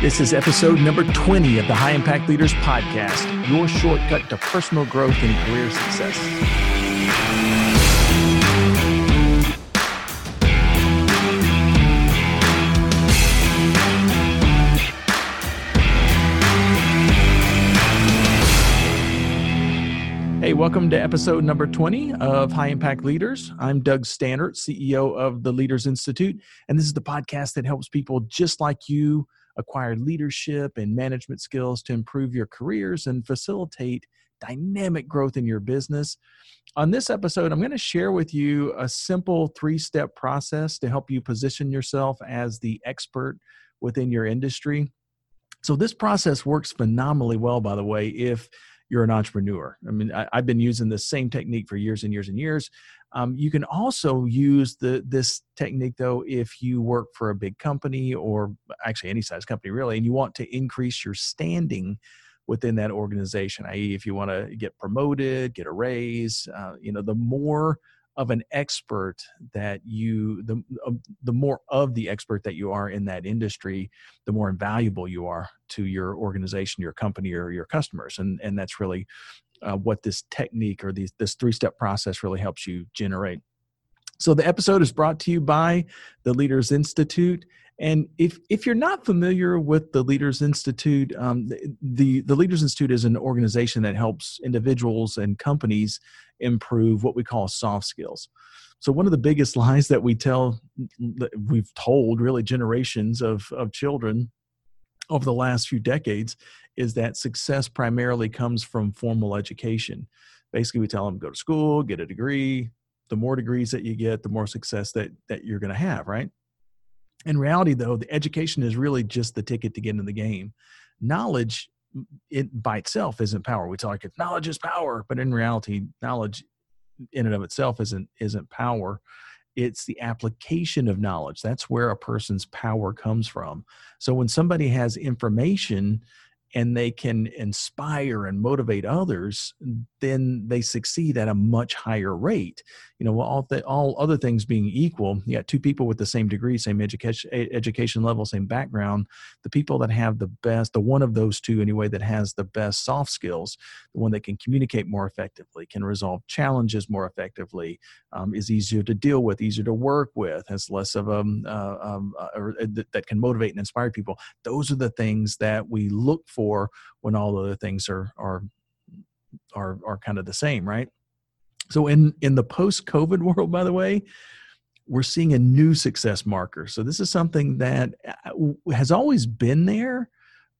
This is episode number 20 of the High Impact Leaders Podcast, your shortcut to personal growth and career success. Hey, welcome to episode number 20 of High Impact Leaders. I'm Doug Staneart, CEO of the Leaders Institute, and this is the podcast that helps people just like you acquire leadership and management skills to improve your careers and facilitate dynamic growth in your business. On this episode, I'm going to share with you a simple three step process to help you position yourself as the expert within your industry. So, this process works phenomenally well, by the way, if you're an entrepreneur. I mean, I, have been using the same technique for years and years and years. Um, you can also use the this technique though if you work for a big company or actually any size company really, and you want to increase your standing within that organization. I.e., if you want to get promoted, get a raise, uh, you know, the more of an expert that you the uh, the more of the expert that you are in that industry the more invaluable you are to your organization your company or your customers and and that's really uh, what this technique or these, this three step process really helps you generate. So the episode is brought to you by the Leaders Institute. And if if you're not familiar with the Leaders Institute, um, the the Leaders Institute is an organization that helps individuals and companies improve what we call soft skills. So one of the biggest lies that we tell, that we've told really generations of of children over the last few decades is that success primarily comes from formal education. Basically, we tell them go to school, get a degree. The more degrees that you get, the more success that that you're going to have, right? In reality, though, the education is really just the ticket to get into the game. Knowledge, it by itself isn't power. We talk like knowledge is power, but in reality, knowledge in and of itself isn't isn't power it's the application of knowledge that's where a person's power comes from so when somebody has information and they can inspire and motivate others, then they succeed at a much higher rate. You know, all the, all other things being equal, you got two people with the same degree, same education education level, same background. The people that have the best, the one of those two anyway, that has the best soft skills, the one that can communicate more effectively, can resolve challenges more effectively, um, is easier to deal with, easier to work with, has less of a um, uh, um, uh, uh, that can motivate and inspire people. Those are the things that we look for for when all the other things are are are are kind of the same, right? So in in the post COVID world, by the way, we're seeing a new success marker. So this is something that uh, has always been there,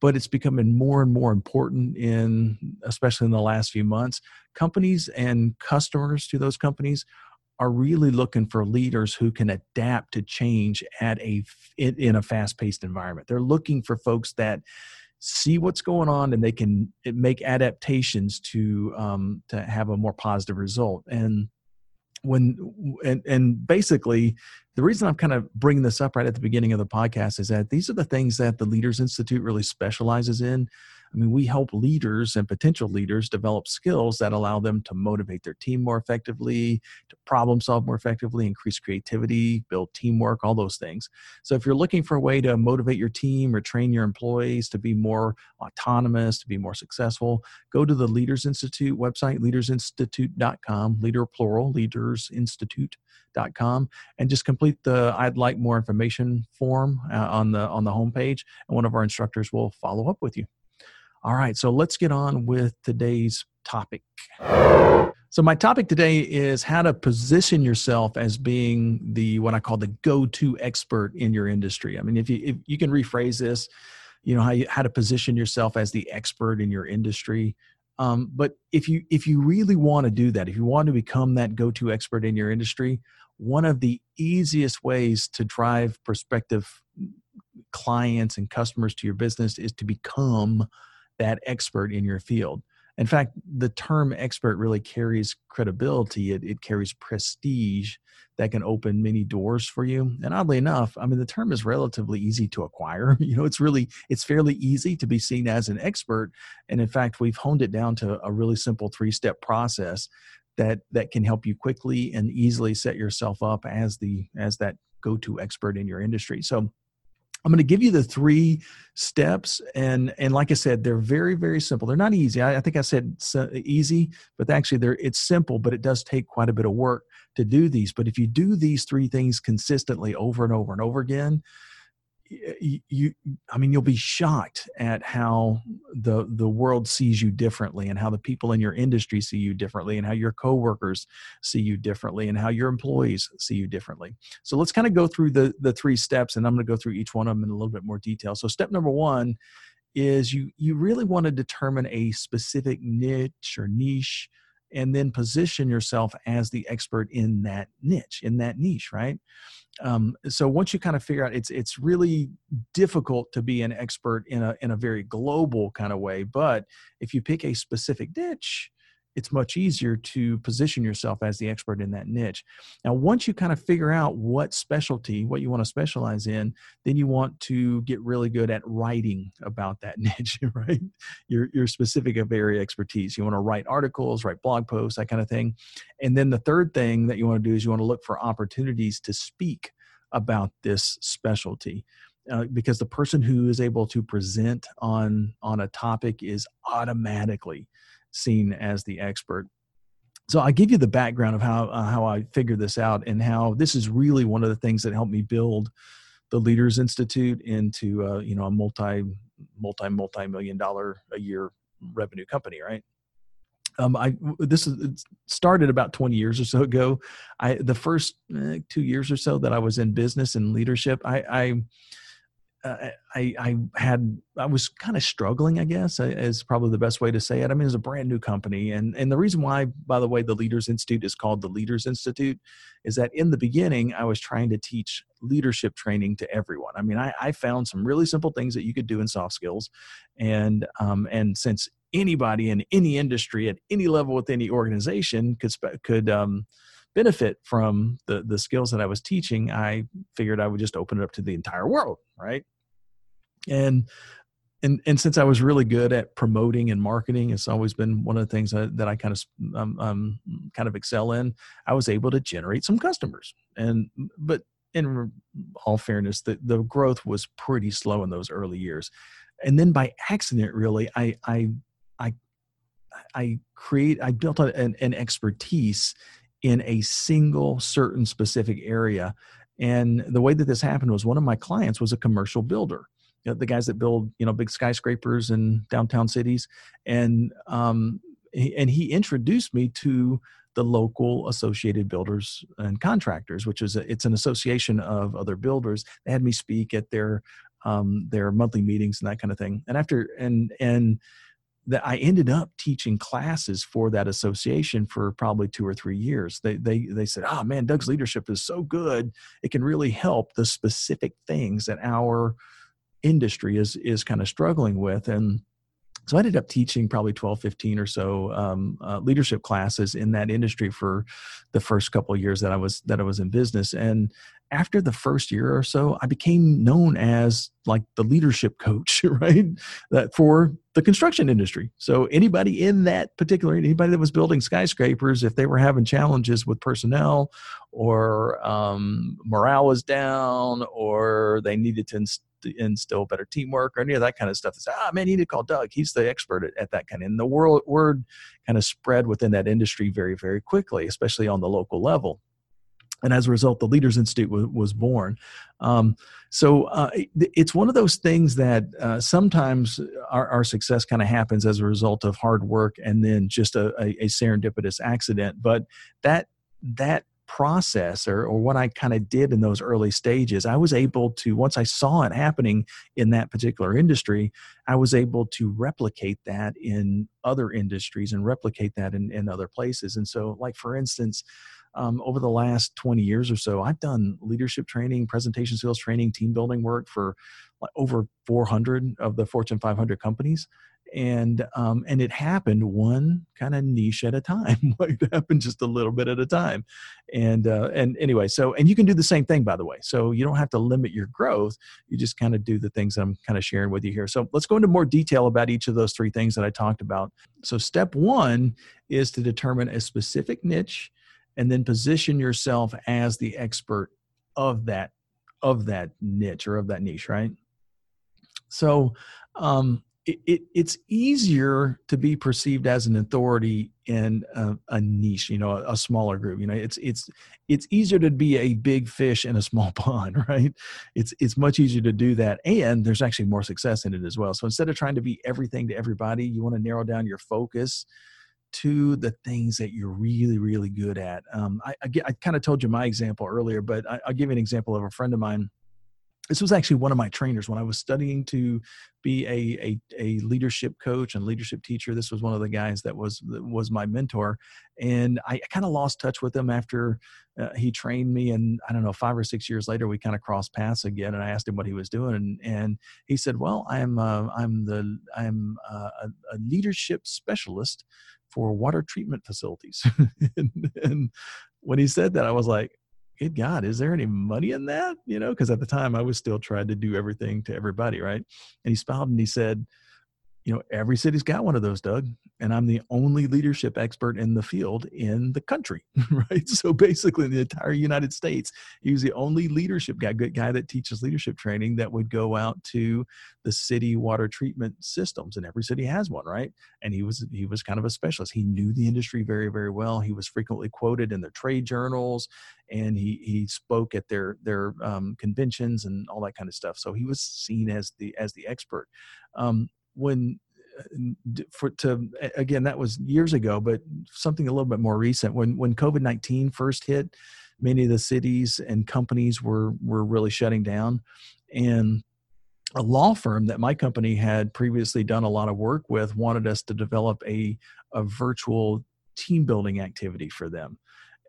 but it's becoming more and more important in especially in the last few months. Companies and customers to those companies are really looking for leaders who can adapt to change at a in a fast-paced environment. They're looking for folks that see what's going on and they can make adaptations to um, to have a more positive result. And when and and basically the reason i'm kind of bringing this up right at the beginning of the podcast is that these are the things that the leaders institute really specializes in I mean, we help leaders and potential leaders develop skills that allow them to motivate their team more effectively, to problem solve more effectively, increase creativity, build teamwork, all those things. So, if you're looking for a way to motivate your team or train your employees to be more autonomous, to be more successful, go to the Leaders Institute website, leadersinstitute.com, leader plural, leadersinstitute.com, and just complete the I'd like more information form uh, on the on the homepage, and one of our instructors will follow up with you. All right, so let's get on with today's topic. So my topic today is how to position yourself as being the what I call the go-to expert in your industry. I mean, if you if you can rephrase this, you know how you, how to position yourself as the expert in your industry. Um, but if you if you really want to do that, if you want to become that go-to expert in your industry, one of the easiest ways to drive prospective clients and customers to your business is to become that expert in your field. In fact, the term expert really carries credibility, it, it carries prestige that can open many doors for you. And oddly enough, I mean, the term is relatively easy to acquire. You know, it's really, it's fairly easy to be seen as an expert. And in fact, we've honed it down to a really simple three step process that that can help you quickly and easily set yourself up as the as that go-to expert in your industry so I'm going to give you the three steps, and and like I said, they're very very simple. They're not easy. I, I think I said easy, but actually they're it's simple, but it does take quite a bit of work to do these. But if you do these three things consistently over and over and over again, you, i mean you'll be shocked at how the the world sees you differently and how the people in your industry see you differently and how your coworkers see you differently and how your employees see you differently. So let's kind of go through the the three steps and i'm going to go through each one of them in a little bit more detail. So step number one is you you really want to determine a specific niche or niche and then position yourself as the expert in that niche in that niche right? Um, so once you kind of figure out it's it's really difficult to be an expert in a in a very global kind of way but if you pick a specific niche it's much easier to position yourself as the expert in that niche. Now, once you kind of figure out what specialty, what you want to specialize in, then you want to get really good at writing about that niche, right? Your, your specific area expertise. You want to write articles, write blog posts, that kind of thing. And then the third thing that you want to do is you want to look for opportunities to speak about this specialty. Uh, because the person who is able to present on on a topic is automatically seen as the expert. So I give you the background of how uh, how I figured this out and how this is really one of the things that helped me build the Leaders Institute into uh, you know a multi multi multi million dollar a year revenue company, right? Um, I this is started about 20 years or so ago. I the first eh, two years or so that I was in business and leadership, I, I uh, I, I had I was kind of struggling, I guess, is probably the best way to say it. I mean, it's a brand new company, and and the reason why, by the way, the Leaders Institute is called the Leaders Institute, is that in the beginning I was trying to teach leadership training to everyone. I mean, I, I found some really simple things that you could do in soft skills, and um, and since anybody in any industry at any level with any organization could could um, benefit from the the skills that I was teaching, I figured I would just open it up to the entire world, right? And and and since I was really good at promoting and marketing, it's always been one of the things that, that I kind of um, um, kind of excel in. I was able to generate some customers, and but in all fairness, the the growth was pretty slow in those early years, and then by accident, really, I I I I create I built an, an expertise in a single certain specific area. And the way that this happened was one of my clients was a commercial builder. You know, the guys that build, you know, big skyscrapers in downtown cities, and um, and he introduced me to the local associated builders and contractors which is a, it's an association of other builders they had me speak at their um, their monthly meetings and that kind of thing and after and and that I ended up teaching classes for that association for probably two or three years. They they they said, "Oh man, Doug's leadership is so good; it can really help the specific things that our industry is is kind of struggling with." And so I ended up teaching probably 12, 15 or so um, uh, leadership classes in that industry for the first couple of years that I was that I was in business. And after the first year or so, I became known as like the leadership coach, right? That for the construction industry. So anybody in that particular, anybody that was building skyscrapers, if they were having challenges with personnel or um, morale was down or they needed to inst- instill better teamwork or any of that kind of stuff, say, ah, man, you need to call Doug. He's the expert at, at that kind of, and the world, word kind of spread within that industry very, very quickly, especially on the local level and as a result, the Leaders Institute was, was born. Um, so uh, it's one of those things that uh, sometimes our, our success kind of happens as a result of hard work and then just a, a, a serendipitous accident. But that that process or, or what I kind of did in those early stages, I was able to, once I saw it happening in that particular industry, I was able to replicate that in other industries and replicate that in, in other places. And so, like, for instance, um, over the last 20 years or so, I've done leadership training, presentation skills training, team building work for like over 400 of the Fortune 500 companies. And um, and it happened one kind of niche at a time. like it happened just a little bit at a time, and uh, and anyway, so and you can do the same thing by the way. So you don't have to limit your growth. You just kind of do the things I'm kind of sharing with you here. So let's go into more detail about each of those three things that I talked about. So step one is to determine a specific niche and then position yourself as the expert of that of that niche or of that niche, right? So um, it, it, it's easier to be perceived as an authority in a, a niche, you know, a, a, smaller group. You know, it's it's it's easier to be a big fish in a small pond, right? It's it's much easier to do that, and there's actually more success in it as well. So instead of trying to be everything to everybody, you want to narrow down your focus to the things that you're really really good at. Um, I, I, I kind of told you my example earlier, but I, I'll give you an example of a friend of mine this was actually one of my trainers when I was studying to be a, a, a leadership coach and leadership teacher. This was one of the guys that was was my mentor, and I kind of lost touch with him after uh, he trained me. And I don't know, five or six years later, we kind of crossed paths again. And I asked him what he was doing, and, and he said, "Well, I'm uh, I'm the I'm uh, a, a leadership specialist for water treatment facilities." and, and when he said that, I was like, good God, is there any money in that? You know, because at the time I was still trying to do everything to everybody, right? And he smiled and he said, you know, every city's got one of those, Doug, and I'm the only leadership expert in the field in the country, right? So basically, the entire United States, he was the only leadership guy, good guy that teaches leadership training that would go out to the city water treatment systems, and every city has one, right? And he was he was kind of a specialist. He knew the industry very very well. He was frequently quoted in their trade journals, and he he spoke at their their um, conventions and all that kind of stuff. So he was seen as the as the expert. Um, when uh, for to again that was years ago but something a little bit more recent when when covid-19 first hit many of the cities and companies were were really shutting down. And a law firm that my company had previously done a lot of work with wanted us to develop a a virtual team building activity for them.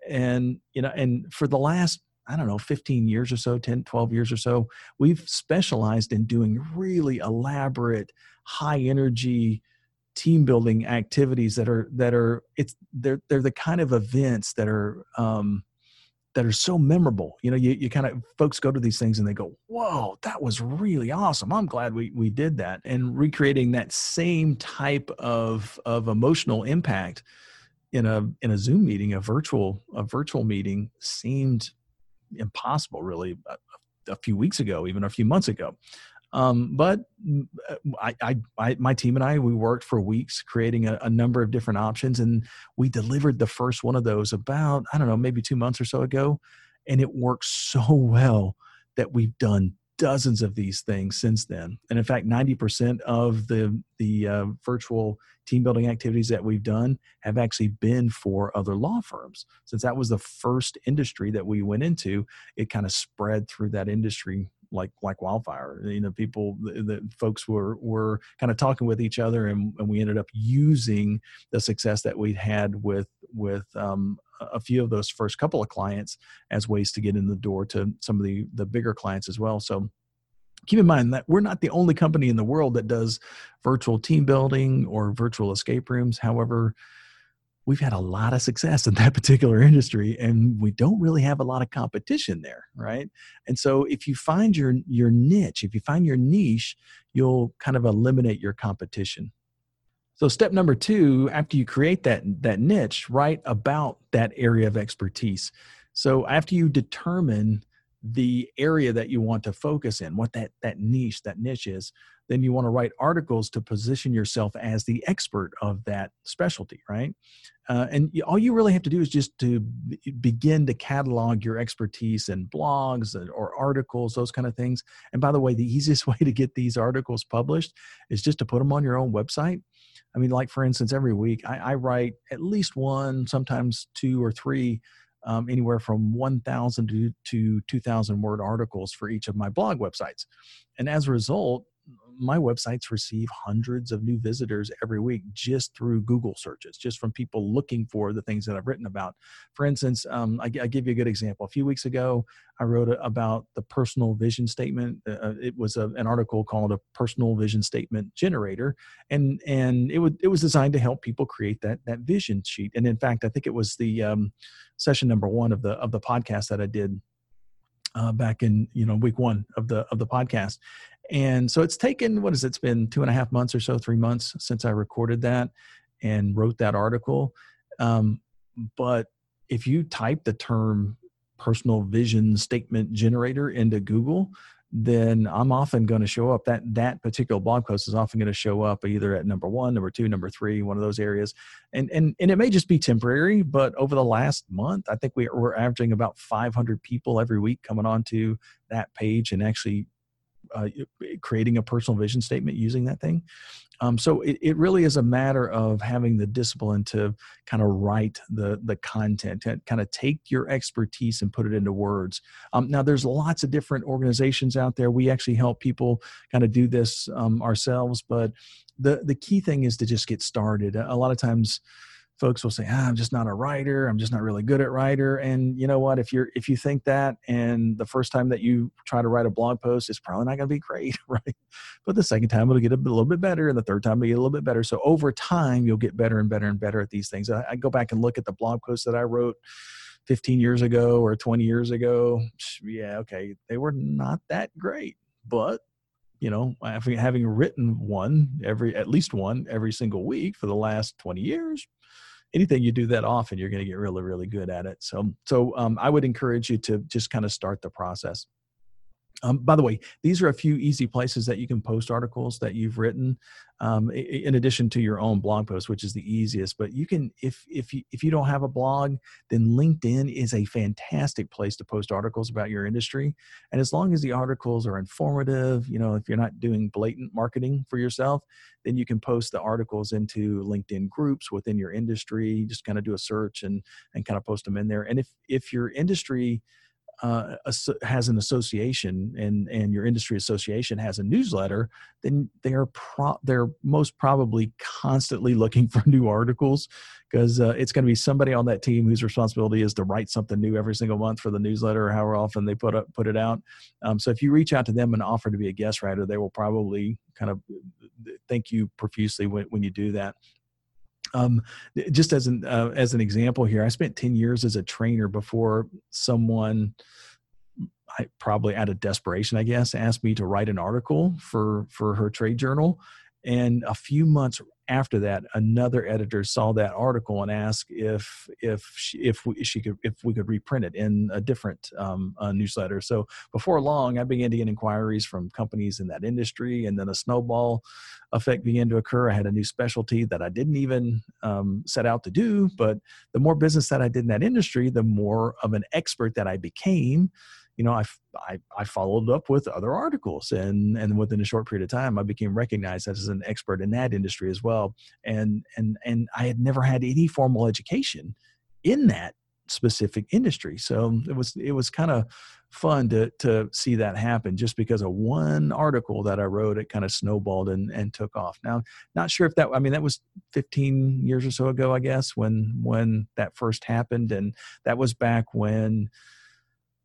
And you know and for the last I don't know, 15 years or so, 10, 12 years or so, we've specialized in doing really elaborate, high energy team building activities that are that are it's they're they're the kind of events that are um that are so memorable. You know, you, you kind of folks go to these things and they go, Whoa, that was really awesome. I'm glad we we did that. And recreating that same type of of emotional impact in a in a Zoom meeting, a virtual a virtual meeting seemed impossible really a, a, few weeks ago, even a few months ago. Um, but uh, I, I, I, my team and I, we worked for weeks creating a, a, number of different options, and we delivered the first one of those about I don't know maybe two months or so ago, and it worked so well that we've done dozens of these things since then. And in fact, 90% of the, the uh, virtual team building activities that we've done have actually been for other law firms. Since that was the first industry that we went into, it kind of spread through that industry like like wildfire. You know, people, the, folks were were kind of talking with each other, and, and we ended up using the success that we'd had with with um, a few of those first couple of clients as ways to get in the door to some of the the bigger clients as well. So keep in mind that we're not the only company in the world that does virtual team building or virtual escape rooms. However, we've had a lot of success in that particular industry and we don't really have a lot of competition there right and so if you find your your niche if you find your niche you'll kind of eliminate your competition so step number two, after you create that that niche, write about that area of expertise. So after you determine the area that you want to focus in, what that that niche, that niche is, then you want to write articles to position yourself as the expert of that specialty, right? Uh, and all you really have to do is just to begin to catalog your expertise in blogs or articles, those kind of things. And by the way, the easiest way to get these articles published is just to put them on your own website I mean, like for instance, every week I, I write at least one, sometimes two or three, um, anywhere from 1,000 to, to 2,000 word articles for each of my blog websites. And as a result, my websites receive hundreds of new visitors every week just through Google searches, just from people looking for the things that I've written about. For instance, um, I, I, give you a good example. A few weeks ago, I wrote a, about the personal vision statement. Uh, uh it was a, an article called "A Personal Vision Statement Generator," and and it would it was designed to help people create that that vision sheet. And in fact, I think it was the um, session number one of the of the podcast that I did uh, back in you know week one of the of the podcast and so it's taken what is it? it's been two and a half months or so three months since i recorded that and wrote that article um, but if you type the term personal vision statement generator into Google, then I'm often going to show up. That that particular blog post is often going to show up either at number one, number two, number three, one of those areas. And and and it may just be temporary, but over the last month, I think we, we're averaging about 500 people every week coming onto that page and actually uh, creating a personal vision statement using that thing. Um, so it, it really is a matter of having the discipline to kind of write the the content, to kind of take your expertise and put it into words. Um, now, there's lots of different organizations out there. We actually help people kind of do this um, ourselves, but the the key thing is to just get started. A lot of times folks will say ah, i'm just not a writer i'm just not really good at writer and you know what if you're if you think that and the first time that you try to write a blog post it's probably not going to be great right? But the second time it'll get a, little bit better and the third time it'll get a little bit better. So over time you'll get better and better and better at these things. I, I go back and look at the blog posts that i wrote 15 years ago or 20 years ago. Yeah okay they were not that great but you know having, written one every at least one every single week for the last 20 years anything you do that often, you're going to get really, really good at it. So, so um, I would encourage you to just kind of start the process. Um, by the way, these are a few easy places that you can post articles that you've written, um, in addition to your own blog post, which is the easiest. But you can, if if you if you don't have a blog, then LinkedIn is a fantastic place to post articles about your industry. And as long as the articles are informative, you know, if you're not doing blatant marketing for yourself, then you can post the articles into LinkedIn groups within your industry. Just kind of do a search and and kind of post them in there. And if if your industry uh, has an association and and your industry association has a newsletter, then they're pro- they're most probably constantly looking for new articles because uh, it's going to be somebody on that team whose responsibility is to write something new every single month for the newsletter or however often they put up, put it out. Um, so if you reach out to them and offer to be a guest writer, they will probably kind of uh, thank you profusely when, when you do that. Um, just as an uh, as an example here, I spent ten years as a trainer before someone, I, probably out of desperation, I guess, asked me to write an article for for her trade journal. And a few months after that, another editor saw that article and asked if if she, if we, she could if we could reprint it in a different um, uh, newsletter. So before long, I began to get inquiries from companies in that industry, and then a snowball effect began to occur. I had a new specialty that I didn't even um, set out to do, but the more business that I did in that industry, the more of an expert that I became you know, I, I, I, followed up with other articles and, and within a short period of time, I became recognized as an expert in that industry as well. And, and, and I had never had any formal education in that specific industry. So it was, it was kind of fun to, to see that happen just because of one article that I wrote, it kind of snowballed and, and took off. Now, not sure if that, I mean, that was 15 years or so ago, I guess, when, when that first happened. And that was back when,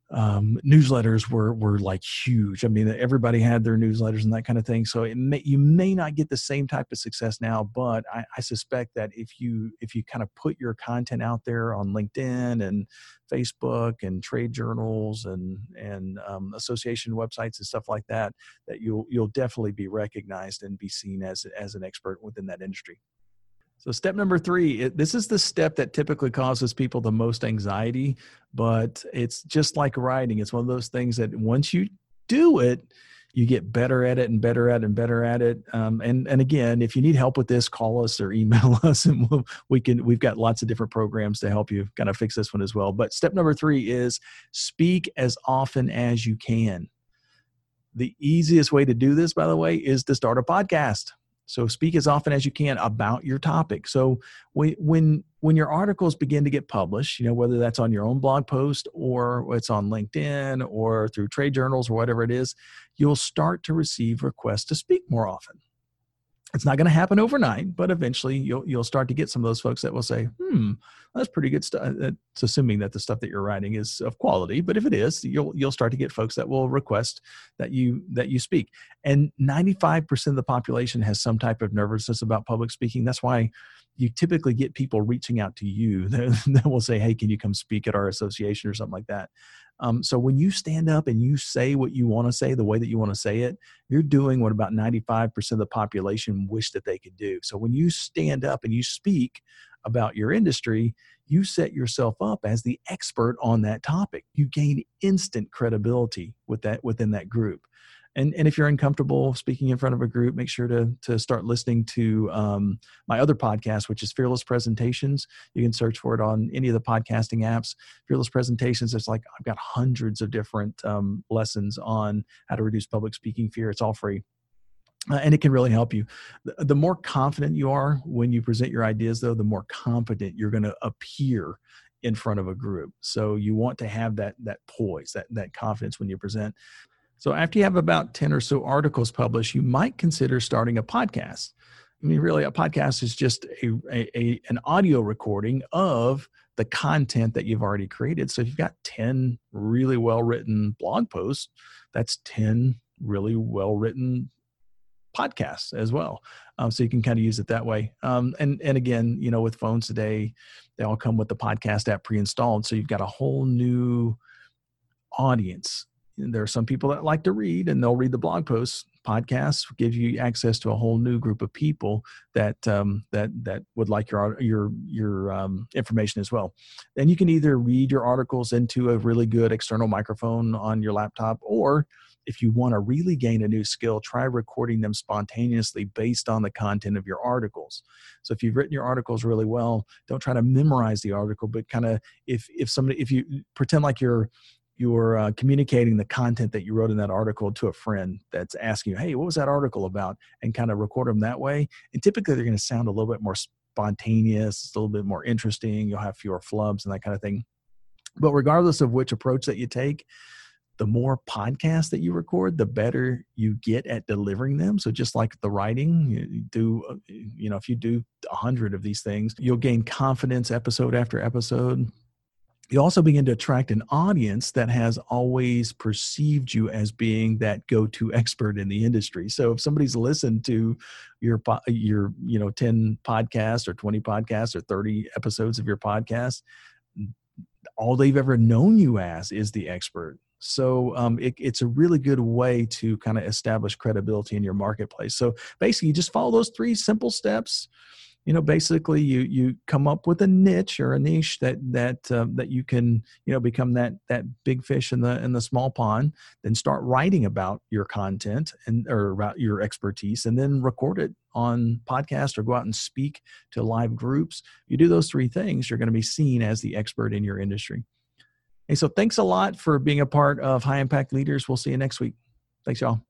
um, newsletters were were like huge. I mean, everybody had their newsletters and that kind of thing. So it may, you may not get the same type of success now, but I, I suspect that if you if you kind of put your content out there on LinkedIn and Facebook and trade journals and and um, association websites and stuff like that, that you'll you'll definitely be recognized and be seen as as an expert within that industry. So, step number three it, this is the step that typically causes people the most anxiety, but it's just like writing. It's one of those things that once you do it, you get better at it and better at it and better at it. Um, and and again, if you need help with this, call us or email us, and we'll, we can. We've got lots of different programs to help you kind of fix this one as well. But step number three is speak as often as you can. The easiest way to do this, by the way, is to start a podcast. So speak as often as you can about your topic. So when when your articles begin to get published, you know whether that's on your own blog post or it's on LinkedIn or through trade journals or whatever it is, you'll start to receive requests to speak more often it's not going to happen overnight, but eventually you'll you'll start to get some of those folks that will say, "Hmm, that's pretty good stuff." It's assuming that the stuff that you're writing is of quality, but if it is, you'll you'll start to get folks that will request that you that you speak. And 95% of the population has some type of nervousness about public speaking. That's why you typically get people reaching out to you that will say, "Hey, can you come speak at our association or something like that?" Um, so when you stand up and you say what you want to say the way that you want to say it, you're doing what about 95% of the population wish that they could do. So when you stand up and you speak, about your industry, you set yourself up as the expert on that topic. You gain instant credibility with that within that group. And, and if you're uncomfortable speaking in front of a group, make sure to, to start listening to um, my other podcast, which is Fearless Presentations. You can search for it on any of the podcasting apps. Fearless Presentations, it's like I've got hundreds of different um, lessons on how to reduce public speaking fear. It's all free. Uh, and it can really help you. The, the, more confident you are when you present your ideas, though, the more confident you're going to appear in front of a group. So you want to have that that poise, that that confidence when you present. So after you have about 10 or so articles published, you might consider starting a podcast. I mean, really, a podcast is just a, a, a, an audio recording of the content that you've already created. So if you've got 10 really well written blog posts, that's 10 really well written podcasts as well. Um, so you can kind of use it that way. Um, and and again, you know, with phones today, they all come with the podcast app pre-installed. So you've got a whole new audience. There are some people that like to read, and they'll read the blog posts. Podcasts give you access to a whole new group of people that um, that that would like your your your um, information as well. And you can either read your articles into a really good external microphone on your laptop, or if you want to really gain a new skill, try recording them spontaneously based on the content of your articles. So if you've written your articles really well, don't try to memorize the article, but kind of if if somebody if you pretend like you're you're uh, communicating the content that you wrote in that article to a friend that's asking you, "Hey, what was that article about?" and kind of record them that way. And typically, they're going to sound a little bit more spontaneous, a little bit more interesting. You'll have fewer flubs and that kind of thing. But regardless of which approach that you take, the more podcasts that you record, the better you get at delivering them. So just like the writing, you do, uh, you know, if you do a hundred of these things, you'll gain confidence episode after episode. You also begin to attract an audience that has always perceived you as being that go-to expert in the industry. So if somebody's listened to your your you know 10 podcasts or 20 podcasts or 30 episodes of your podcast, all they've ever known you as is the expert so um, it, it's a really good way to kind of establish credibility in your marketplace. So basically, you just follow those three simple steps. You know, basically, you you come up with a niche or a niche that that um, that you can you know become that that big fish in the in the small pond. Then start writing about your content and or about your expertise, and then record it on podcast or go out and speak to live groups. You do those three things, you're going to be seen as the expert in your industry. Hey, so thanks a lot for being a part of High Impact Leaders. We'll see you next week. Thanks, y'all.